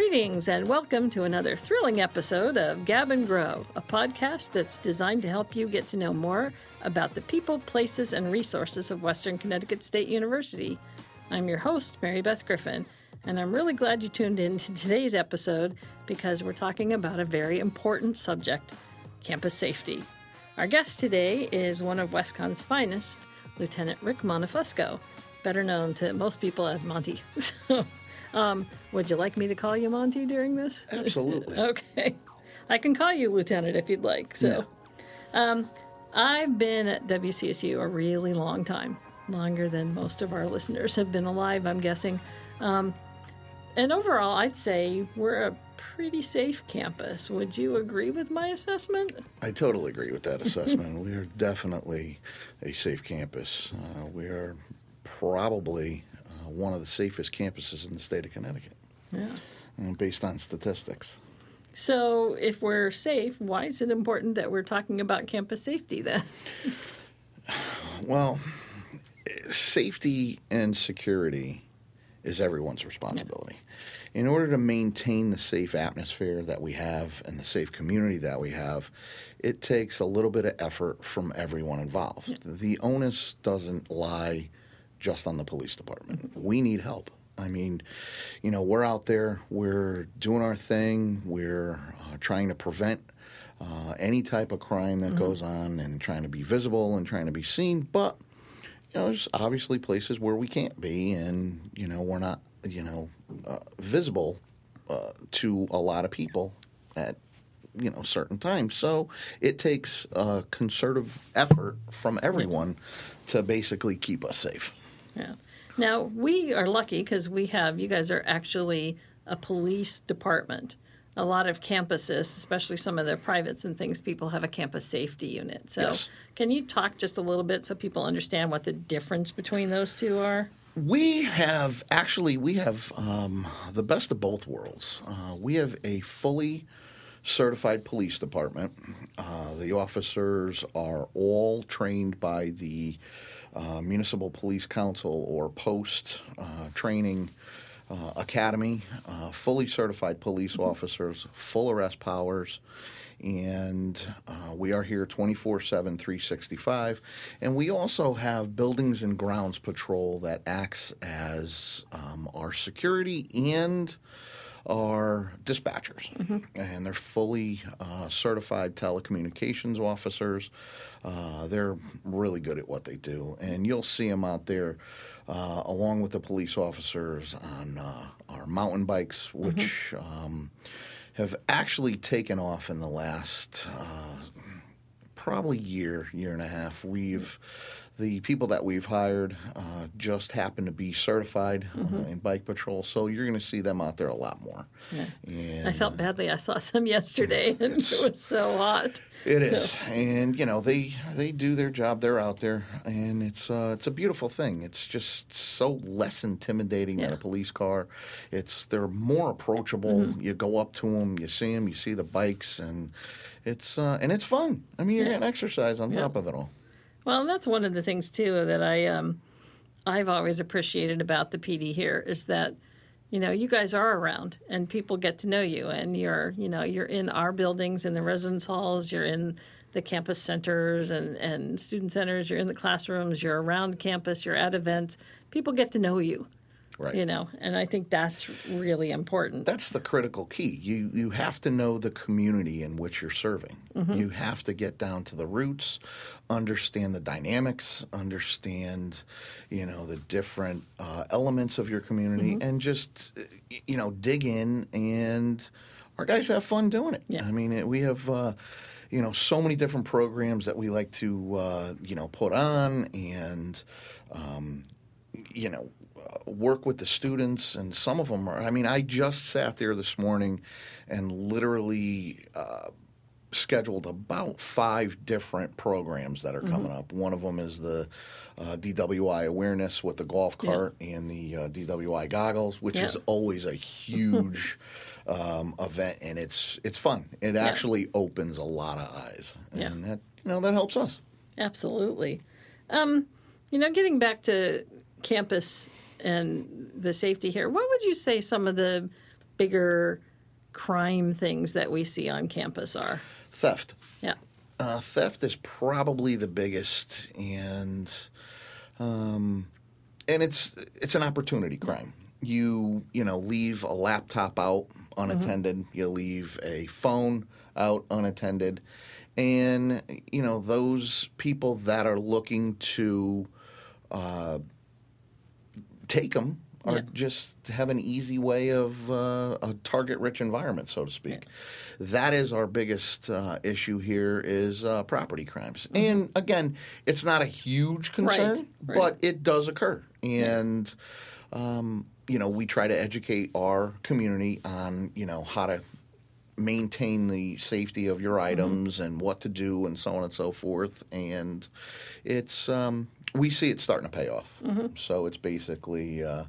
Greetings and welcome to another thrilling episode of Gab and Grow, a podcast that's designed to help you get to know more about the people, places, and resources of Western Connecticut State University. I'm your host, Mary Beth Griffin, and I'm really glad you tuned in to today's episode because we're talking about a very important subject campus safety. Our guest today is one of WestConn's finest, Lieutenant Rick Montefusco, better known to most people as Monty. Um, would you like me to call you Monty during this? Absolutely. okay. I can call you Lieutenant if you'd like. So, um, I've been at WCSU a really long time, longer than most of our listeners have been alive, I'm guessing. Um, and overall, I'd say we're a pretty safe campus. Would you agree with my assessment? I totally agree with that assessment. we are definitely a safe campus. Uh, we are probably one of the safest campuses in the state of Connecticut, Yeah. based on statistics. So, if we're safe, why is it important that we're talking about campus safety then? Well, safety and security is everyone's responsibility. In order to maintain the safe atmosphere that we have and the safe community that we have, it takes a little bit of effort from everyone involved. The onus doesn't lie just on the police department. We need help. I mean, you know, we're out there, we're doing our thing, we're uh, trying to prevent uh, any type of crime that goes on and trying to be visible and trying to be seen, but you know, there's obviously places where we can't be, and you know, we're not, you know, uh, visible uh, to a lot of people at you know certain times. So it takes a concerted effort from everyone to basically keep us safe. Yeah. Now, we are lucky because we have, you guys are actually a police department. A lot of campuses, especially some of the privates and things, people have a campus safety unit. So, Yes. can you talk just a little bit so people understand what the difference between those two are? We have actually we have um, the best of both worlds. Uh, we have a fully certified police department. Uh, the officers are all trained by the uh, Municipal Police Council or post uh, training uh, academy. Uh, fully certified police officers, full arrest powers and uh, we are here 24 7 365 and we also have buildings and grounds patrol that acts as um, our security and our dispatchers. And they're fully uh, certified telecommunications officers. Uh, they're really good at what they do. And you'll see them out there uh, along with the police officers on uh, our mountain bikes which um, have actually taken off in the last uh, probably year, year and a half. We've the people that we've hired uh, just happen to be certified uh, in bike patrol, so you're going to see them out there a lot more. And I felt badly. I saw some yesterday and it was so hot. it is, and you know they they do their job. They're out there, and it's uh, it's a beautiful thing. It's just so less intimidating than a police car. It's they're more approachable. Mm-hmm. You go up to them, you see them, you see the bikes, and it's uh, and it's fun. I mean, you're getting exercise on top of it all. Well, that's one of the things too that I um, I've always appreciated about the PD here is that you know you guys are around and people get to know you and you're you know you're in our buildings in the residence halls you're in the campus centers and and student centers you're in the classrooms you're around campus you're at events. People get to know you Right. you know and I think that's really important That's the critical key. You you have to know the community in which you're serving. Mm-hmm. You have to get down to the roots, understand the dynamics, understand, you know, the different uh, elements of your community, Mm-hmm. and just you know dig in. And our guys have fun doing it. Yeah. I mean, we have. Uh, you know, so many different programs that we like to, uh, you know, put on, and um, you know, work with the students, and some of them are. I mean, I just sat there this morning and literally uh, scheduled about five different programs that are coming up. One of them is the uh, DWI awareness with the golf cart and the uh, DWI goggles, which Yeah. is always a huge. Um, event and it's it's fun. It actually opens a lot of eyes, and Yeah. that you know that helps us. Absolutely. Um, you know, getting back to campus and the safety here, what would you say some of the bigger crime things that we see on campus are. Theft. Yeah. Uh, theft is probably the biggest, and um, and it's it's an opportunity crime. You you know leave a laptop out unattended. You leave a phone out unattended, and you know those people that are looking to uh, take them or Yeah. just have an easy way of uh, a target-rich environment, so to speak. That is our biggest uh, issue here is uh, property crimes, and again, it's not a huge concern, Mm-hmm. Right, right. but it does occur, and um, you know we try to educate our community on you know how to maintain the safety of your Mm-hmm. items and what to do and so on and so forth and it's um, we see it starting to pay off. Mm-hmm. so it's basically uh,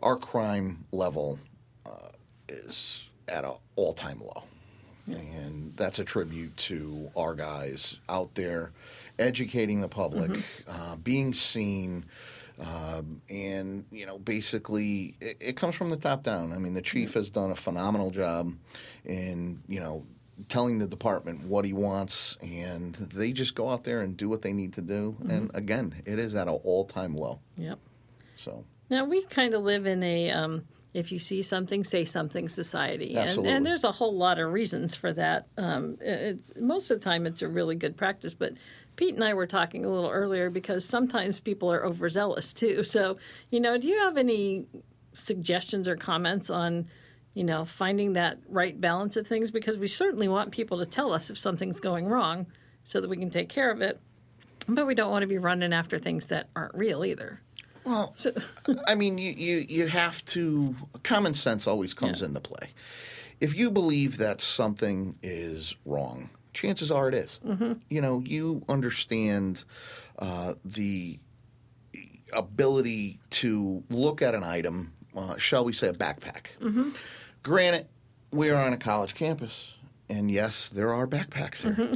our crime level uh, is at an all-time low. And that's a tribute to our guys out there educating the public Mm-hmm. uh, being seen um, and you know basically it, it comes from the top down. I mean the chief has done a phenomenal job in you know telling the department what he wants and they just go out there and do what they need to do and again it is at an all-time low Yep. so Now we kind of live in a um, if you see something, say something society, and, and there's a whole lot of reasons for that. Um, it's most of the time it's a really good practice, but Pete and I were talking a little earlier because sometimes people are overzealous too. So you know, do you have any suggestions or comments on? You know, finding that right balance of things because we certainly want people to tell us if something's going wrong so that we can take care of it. But we don't want to be running after things that aren't real either. Well, I mean, you, you, you have to, common sense always comes Yeah. into play. If you believe that something is wrong, chances are it is. You know, you understand uh, the ability to look at an item, uh, shall we say a backpack. Granted, we are on a college campus, and yes, there are backpacks here.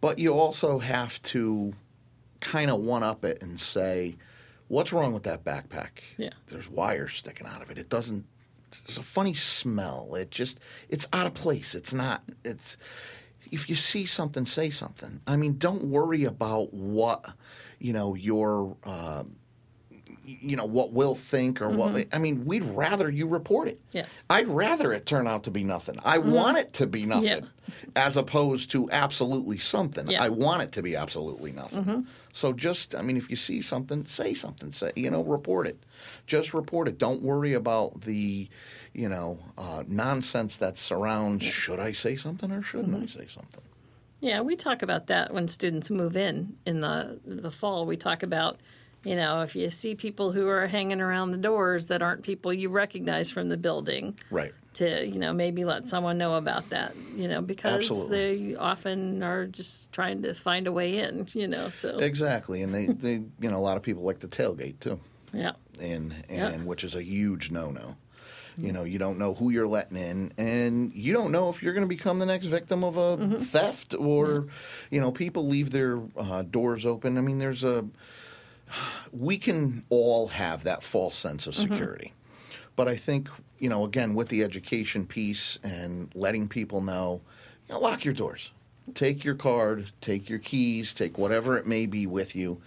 But you also have to kind of one up it and say, what's wrong with that backpack? Yeah. There's wires sticking out of it. It doesn't, there's a funny smell. It just, it's out of place. It's not, it's, if you see something, say something. I mean, don't worry about what, you know, your, uh, you know what we'll think or what mm-hmm. I mean we'd rather you report it. Yeah. I'd rather it turn out to be nothing. I mm-hmm. want it to be nothing Yeah. as opposed to absolutely something. Yeah. I want it to be absolutely nothing. Mm-hmm. So just I mean if you see something, say something. Say you know, report it. Just report it. Don't worry about the you know, uh, nonsense that surrounds should I say something or shouldn't I say something? Yeah, we talk about that when students move in in the the fall. We talk about, you know, if you see people who are hanging around the doors that aren't people you recognize from the building, Right. to you know maybe let someone know about that, you know, because Absolutely. they often are just trying to find a way in, you know. So Exactly. And they, they you know, a lot of people like to tailgate too. yeah, and Yeah. and which is a huge no-no. You know, you don't know who you're letting in, and you don't know if you're going to become the next victim of a theft or, you know, people leave their uh, doors open. I mean, there's a. We can all have that false sense of mm-hmm. security, but I think you know, again, with the education piece and letting people know, you know, lock your doors, take your card, take your keys, take whatever it may be with you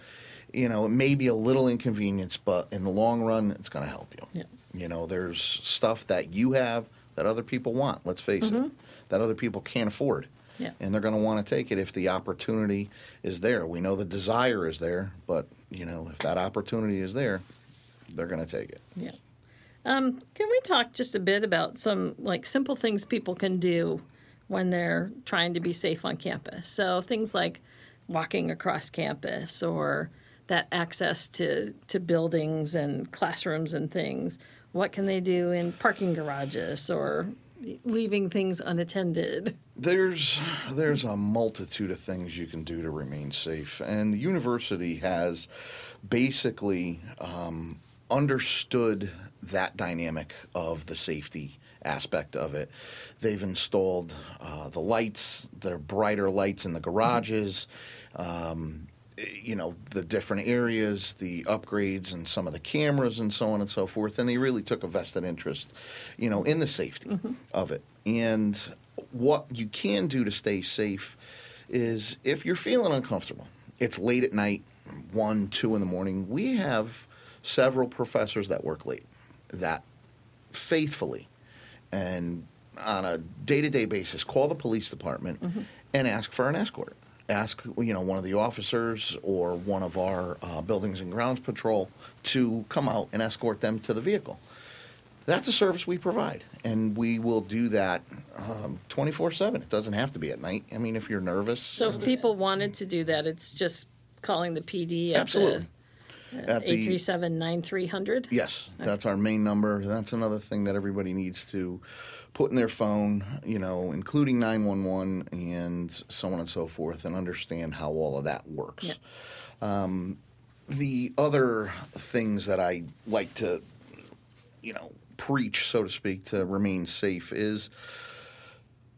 you know, it may be a little inconvenience, but in the long run, it's going to help you. Yeah. You know, there's stuff that you have that other people want, let's face it, mm-hmm. that other people can't afford. Yeah. And they're going to want to take it if the opportunity is there. We know the desire is there, but, you know, if that opportunity is there, they're going to take it. yeah. Um, can we talk just a bit about some like simple things people can do when they're trying to be safe on campus? So things like walking across campus or that access to, to buildings and classrooms and things. What can they do in parking garages or leaving things unattended? There's there's a multitude of things you can do to remain safe, and the university has basically um, understood that dynamic of the safety aspect of it. They've installed uh, the lights, the brighter lights in the garages. Um, you know the different areas, the upgrades, and some of the cameras, and so on and so forth. And they really took a vested interest, you know, in the safety mm-hmm. of it. And what you can do to stay safe is if you're feeling uncomfortable, it's late at night, one, two in the morning. We have several professors that work late that faithfully and on a day-to-day basis call the police department mm-hmm. and ask for an escort ask you know one of the officers or one of our uh, buildings and grounds patrol to come out and escort them to the vehicle. That's a service we provide and we will do that um, 24-7 it doesn't have to be at night. I mean if you're nervous. So if people wanted to do that, it's just calling the PD at absolutely. The At the- eight three seven nine three hundred. Yes, that's our main number. That's another thing that everybody needs to put in their phone, you know, including 911 and so on and so forth, and understand how all of that works. Yeah. Um, the other things that I like to, you know, preach, so to speak, to remain safe is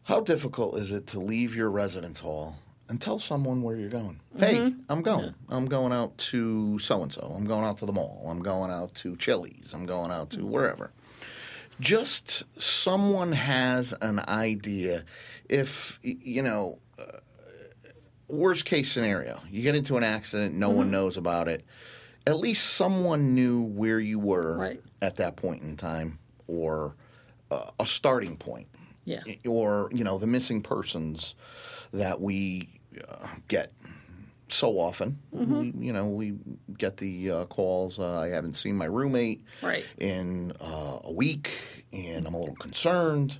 how difficult is it to leave your residence hall and tell someone where you're going? Hey, I'm going. I'm going out to so and so. I'm going out to the mall. I'm going out to Chili's. I'm going out to wherever. Just someone has an idea. If, you know, uh, worst case scenario, you get into an accident, no one knows about it. At least someone knew where you were Right. at that point in time or uh, a starting point Yeah. or you know the missing persons that we uh, get so often. We, you know, we get the uh, calls. Uh, I haven't seen my roommate Right. in uh, a week, and I'm a little concerned.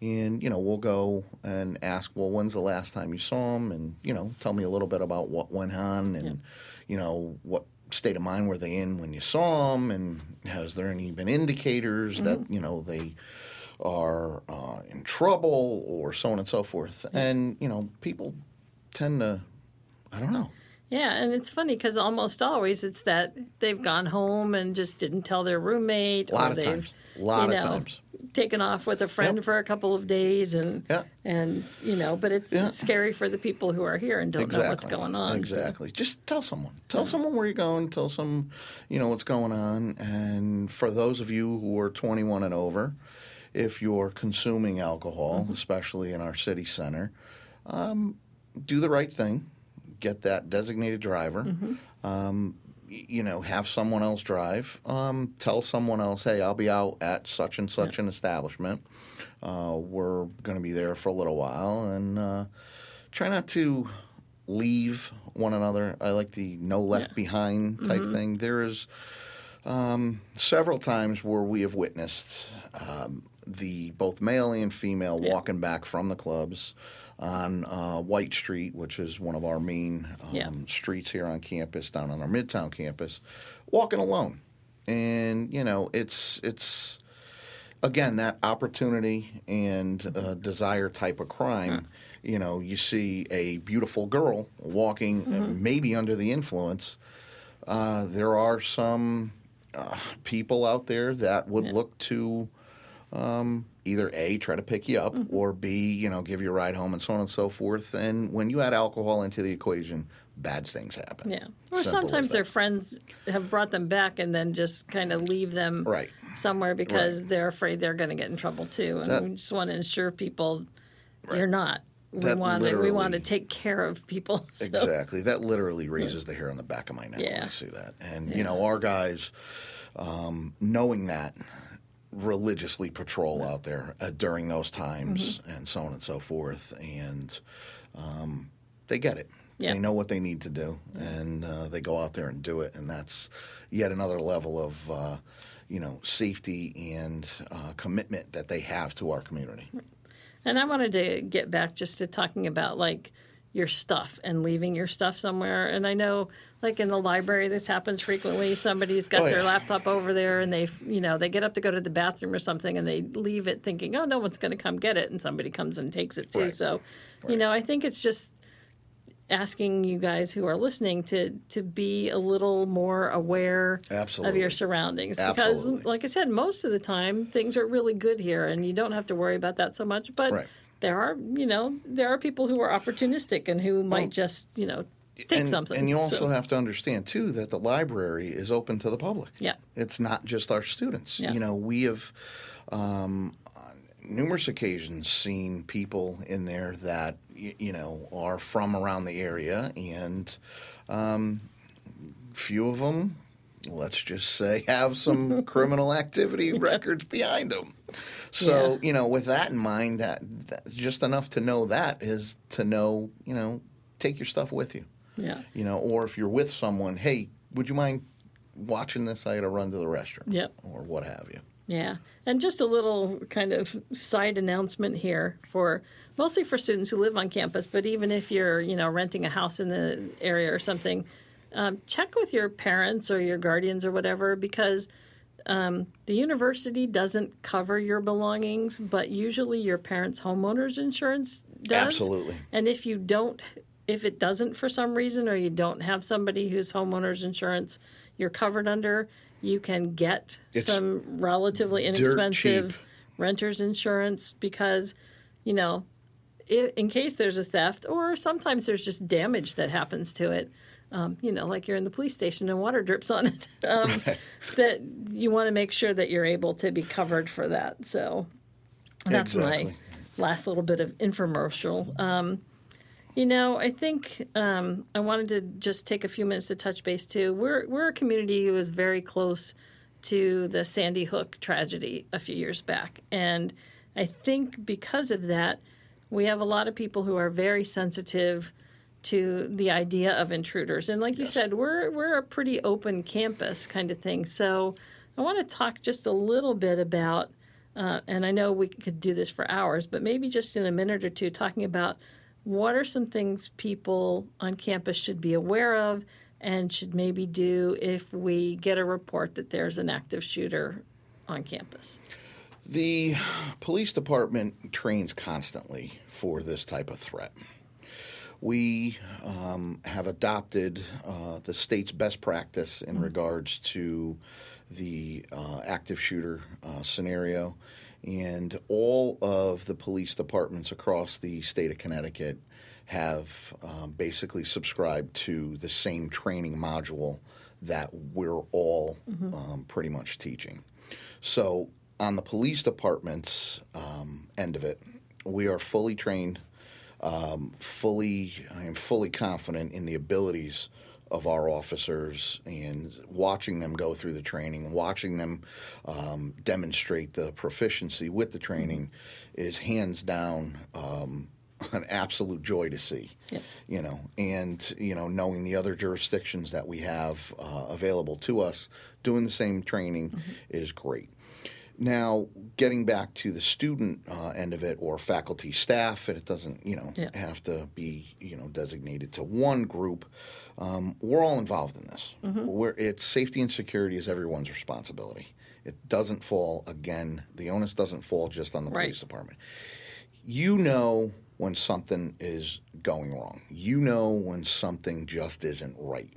And you know, we'll go and ask, well, when's the last time you saw him? And you know, tell me a little bit about what went on, and you know, what state of mind were they in when you saw them, and has there any been indicators that you know they are uh, in trouble or so on and so forth. And you know, people tend to, I don't know. Yeah, and it's funny because almost always it's that they've gone home and just didn't tell their roommate, A lot of they've times. A lot you of know, times. taken off with a friend Yep. for a couple of days, and Yeah. and you know, but it's Yeah. scary for the people who are here and don't know what's going on. so- Exactly. Just tell someone. Tell someone where you're going. Tell some, you know, what's going on. And for those of you who are 21 and over, if you're consuming alcohol, Mm-hmm. especially in our city center, um, do the right thing. Get that designated driver. Mm-hmm. Um, you know, have someone else drive. Um, tell someone else, hey, I'll be out at such and such an establishment. Uh, we're going to be there for a little while, and uh, try not to leave one another. I like the no left behind type thing. There is um, several times where we have witnessed um, the both male and female walking back from the clubs on uh, White Street, which is one of our main um, Yeah. streets here on campus, down on our Midtown campus, walking alone, and you know it's it's again that opportunity and uh, desire type of crime. You know, you see a beautiful girl walking, uh, maybe under the influence. Uh, there are some uh, people out there that would look to um, either a try to pick you up or b you know give you a ride home and so on and so forth. And when you add alcohol into the equation, bad things happen. Yeah. Or Simple sometimes their friends have brought them back and then just kind of leave them Right. somewhere because they're afraid they're going to get in trouble too. And That- we just want to ensure people you're not. We want to, we want to take care of people. So. Exactly. That literally raises the hair on the back of my neck when Yeah. I see that. And you know, our guys, um, knowing that, religiously patrol out there uh, during those times, Mm-hmm. and so on and so forth. And um, they get it. Yeah. They know what they need to do, and uh, they go out there and do it. And that's yet another level of. Uh, you know, safety and uh, commitment that they have to our community. And I wanted to get back just to talking about like your stuff and leaving your stuff somewhere. And I know, like in the library, this happens frequently. Somebody's got Oh, their laptop over there, and they, you know, they get up to go to the bathroom or something, and they leave it thinking, "Oh, no one's going to come get it," and somebody comes and takes it too. Right. So, you know, I think it's just asking you guys who are listening to to be a little more aware of your surroundings because like i said most of the time things are really good here and you don't have to worry about that so much but Right. There are you know there are people who are opportunistic and who might Well, just you know take and, something. And you also So, have to understand too that the library is open to the public. Yeah. it's not just our students. Yeah. You know, we have um, on numerous occasions seen people in there that y- you know are from around the area, and um, few of them, let's just say, have some criminal activity records behind them. So Yeah. you know, with that in mind, that, that just enough to know that is to know you know take your stuff with you yeah. you know, or if you're with someone, hey, would you mind watching this? I got to run to the restroom, Yep. or what have you. Yeah. And just a little kind of side announcement here for mostly for students who live on campus, but even if you're, you know, renting a house in the area or something, um, check with your parents or your guardians or whatever because um, the university doesn't cover your belongings, but usually your parents' homeowners insurance does. Absolutely. And if you don't, if it doesn't for some reason, or you don't have somebody whose homeowners insurance you're covered under, you can get It's some relatively inexpensive renter's insurance because, you know, in case there's a theft or sometimes there's just damage that happens to it. Um, you know, like you're in the police station and water drips on it. Um, That you want to make sure that you're able to be covered for that. So that's my last little bit of infomercial. Um, you know, I think um, I wanted to just take a few minutes to touch base too. We're we're a community who is very close to the Sandy Hook tragedy a few years back, and I think because of that, we have a lot of people who are very sensitive to the idea of intruders. And like you said, we're we're a pretty open campus kind of thing. So I want to talk just a little bit about uh, and I know we could do this for hours, but maybe just in a minute or two, talking about what are some things people on campus should be aware of and should maybe do if we get a report that there's an active shooter on campus. The police department trains constantly for this type of threat. We um, have adopted uh, the state's best practice in regards to the uh, active shooter uh, scenario, and all of the police departments across the state of Connecticut have um, basically subscribed to the same training module that we're all um, pretty much teaching. So, on the police department's um, end of it, we are fully trained, um, fully, I am fully confident in the abilities of our officers and watching them go through the training, watching them um, demonstrate the proficiency with the training is hands down um, an absolute joy to see. Yep. You know, and you know, knowing the other jurisdictions that we have uh, available to us, doing the same training is great. Now, getting back to the student uh, end of it, or faculty staff, and it doesn't, you know, Yeah. have to be, you know, designated to one group. Um, we're all involved in this. We're, it's safety and security is everyone's responsibility. It doesn't fall again. The onus doesn't fall just on the Right. police department. You know when something is going wrong. You know when something just isn't right.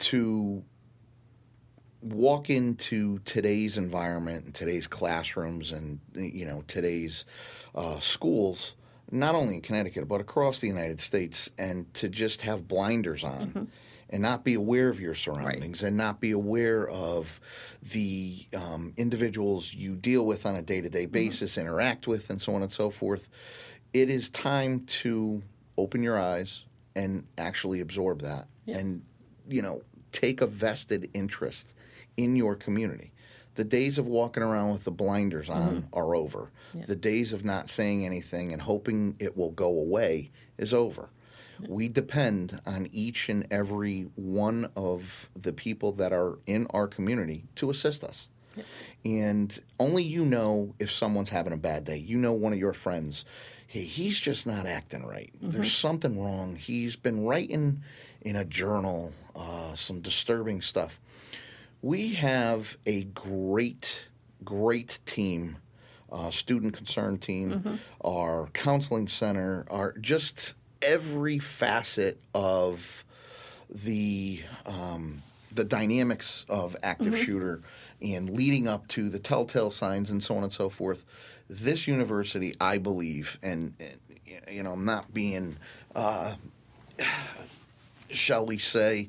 To walk into today's environment and today's classrooms and you know today's uh, schools not only in connecticut but across the united states and to just have blinders on and not be aware of your surroundings and not be aware of the um, individuals you deal with on a day-to-day basis interact with and so on and so forth it is time to open your eyes and actually absorb that and you know take a vested interest in your community. The days of walking around with the blinders on are over. The days of not saying anything and hoping it will go away is over. We depend on each and every one of the people that are in our community to assist us. And only you know if someone's having a bad day. You know one of your friends, hey, he's just not acting right. There's something wrong. He's been writing in a journal uh, some disturbing stuff. We have a great, great team, uh, student concern team, our counseling center, our just every facet of the um, the dynamics of active shooter and leading up to the telltale signs and so on and so forth. This university, I believe, and, and you know, I'm not being uh, shall we say,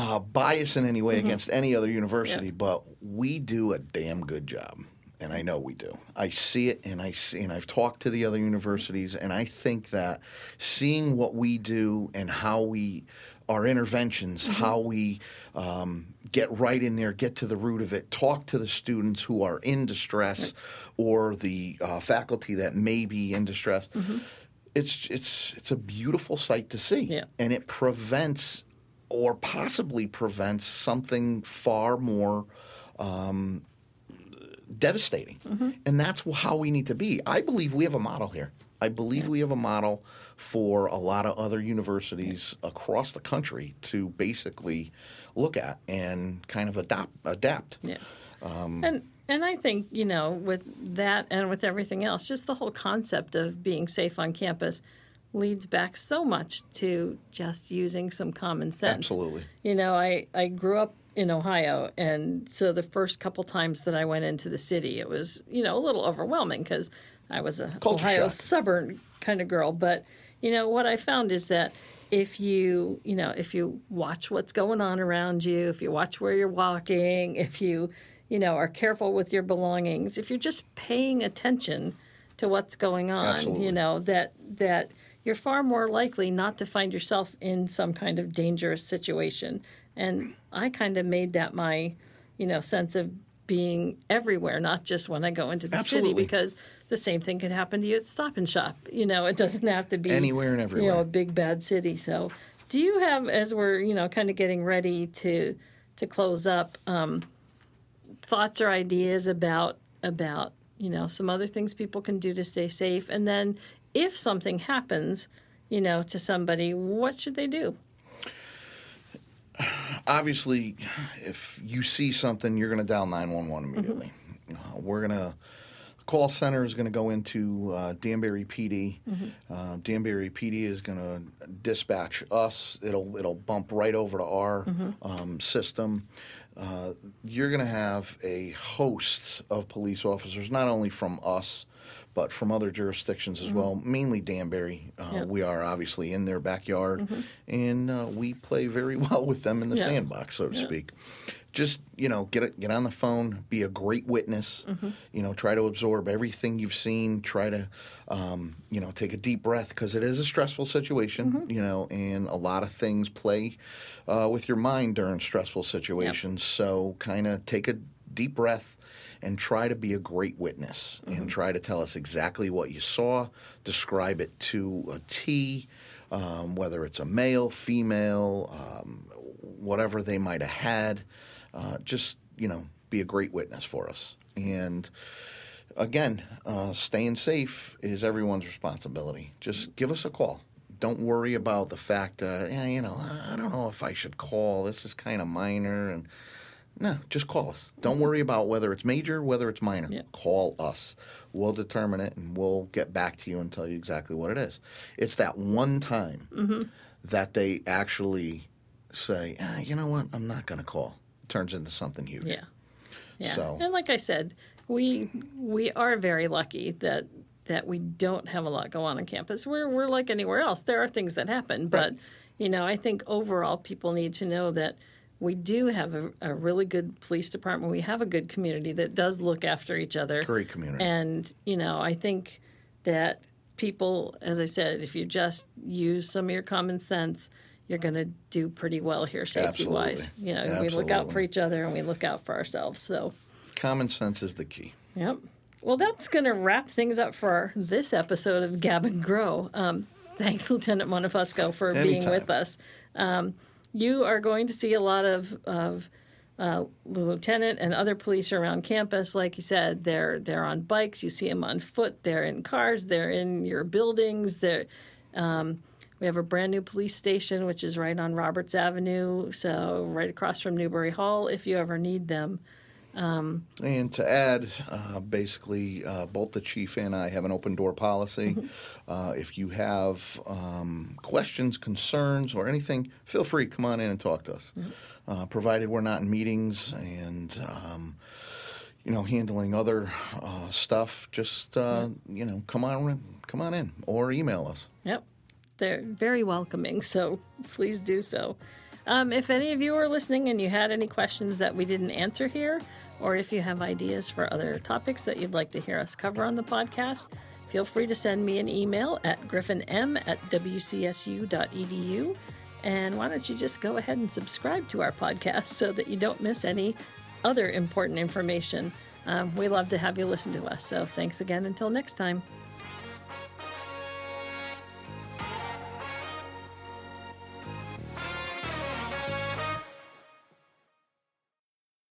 uh, bias in any way Mm-hmm. against any other university, but we do a damn good job. And I know we do. I see it, and I see, and I've talked to the other universities, and I think that seeing what we do and how we, our interventions, Mm-hmm. how we um, get right in there, get to the root of it, talk to the students who are in distress, or the uh, faculty that may be in distress. It's it's it's a beautiful sight to see, Yeah. and it prevents or possibly prevents something far more um, devastating. And that's how we need to be. I believe we have a model here. I believe we have a model for a lot of other universities across the country to basically look at and kind of adopt adapt. Yeah. Um, and and I think you know with that and with everything else, just the whole concept of being safe on campus leads back so much to just using some common sense. Absolutely. You know, I I grew up in Ohio, and so the first couple times that I went into the city, it was you know a little overwhelming because I was a Culture Ohio shock. suburban kind of girl. But you know what I found is that if you you know if you watch what's going on around you, if you watch where you're walking, if you you know are careful with your belongings, if you're just paying attention to what's going on, Absolutely. you know that that you're far more likely not to find yourself in some kind of dangerous situation. And I kind of made that my, you know, sense of being everywhere, not just when I go into the Absolutely. city, because the same thing could happen to you at Stop and Shop. You know, it doesn't have to be Anywhere and You know, a big bad city. So, do you have, as we're you know, kind of getting ready to to close up, um, thoughts or ideas about about you know some other things people can do to stay safe, and then if something happens, you know, to somebody, what should they do? obviously, if you see something, you're going to dial 911 immediately. Uh, we're going to, the call center is going to go into uh, Danbury PD. Uh, Danbury PD is going to dispatch us. It'll it'll bump right over to our um, system. Uh, you're going to have a host of police officers, not only from us, but from other jurisdictions as well, mainly Danbury. Uh, Yep. We are obviously in their backyard, and uh, we play very well with them in the Yeah. sandbox, so to speak. Just you know, get it, get on the phone, be a great witness. You know, try to absorb everything you've seen. Try to, um, you know, take a deep breath because it is a stressful situation. You know, and a lot of things play uh, with your mind during stressful situations. So, kind of take a deep breath and try to be a great witness and try to tell us exactly what you saw, describe it to a T, um, whether it's a male, female, um, whatever they might have had. Uh, just, you know, be a great witness for us. And again, uh, staying safe is everyone's responsibility. Just give us a call. Don't worry about the fact, uh, yeah, you know, I don't know if I should call. This is kind of minor, and no, just call us. Don't worry about whether it's major, whether it's minor. Yeah. Call us. We'll determine it, and we'll get back to you and tell you exactly what it is. It's that one time that they actually say, ah, you know what, I'm not going to call. It turns into something huge. Yeah. Yeah. So- And like I said, we we are very lucky that that we don't have a lot go on on campus. We're we're like anywhere else. There are things that happen, but you know, I think overall people need to know that we do have a, a really good police department. We have a good community that does look after each other. Great community. And, you know, I think that people, as I said, if you just use some of your common sense, you're going to do pretty well here safety wise. Absolutely. You know, we look out for each other and we look out for ourselves. So, Common sense is the key. yep. Well, that's going to wrap things up for this episode of Gab and Grow. Um, thanks, Lieutenant Montefusco, for being with us. Um, you are going to see a lot of, of uh, the lieutenant and other police around campus. Like you said, they're they're on bikes. You see them on foot. They're in cars. They're in your buildings. They're um, we have a brand new police station, which is right on Roberts Avenue, so right across from Newbury Hall. If you ever need them, And to add, uh, basically, uh, both the chief and I have an open door policy. Uh, if you have um, questions, concerns, or anything, feel free come on in and talk to us. Uh, provided we're not in meetings and um, you know handling other uh, stuff, just uh, you know come on come on in or email us. yep. They're very welcoming, so please do so. Um, if any of you are listening and you had any questions that we didn't answer here, or if you have ideas for other topics that you'd like to hear us cover on the podcast, feel free to send me an email at griffinm at wcsu.edu. And why don't you just go ahead and subscribe to our podcast so that you don't miss any other important information? Um, we love to have you listen to us. So thanks again until next time.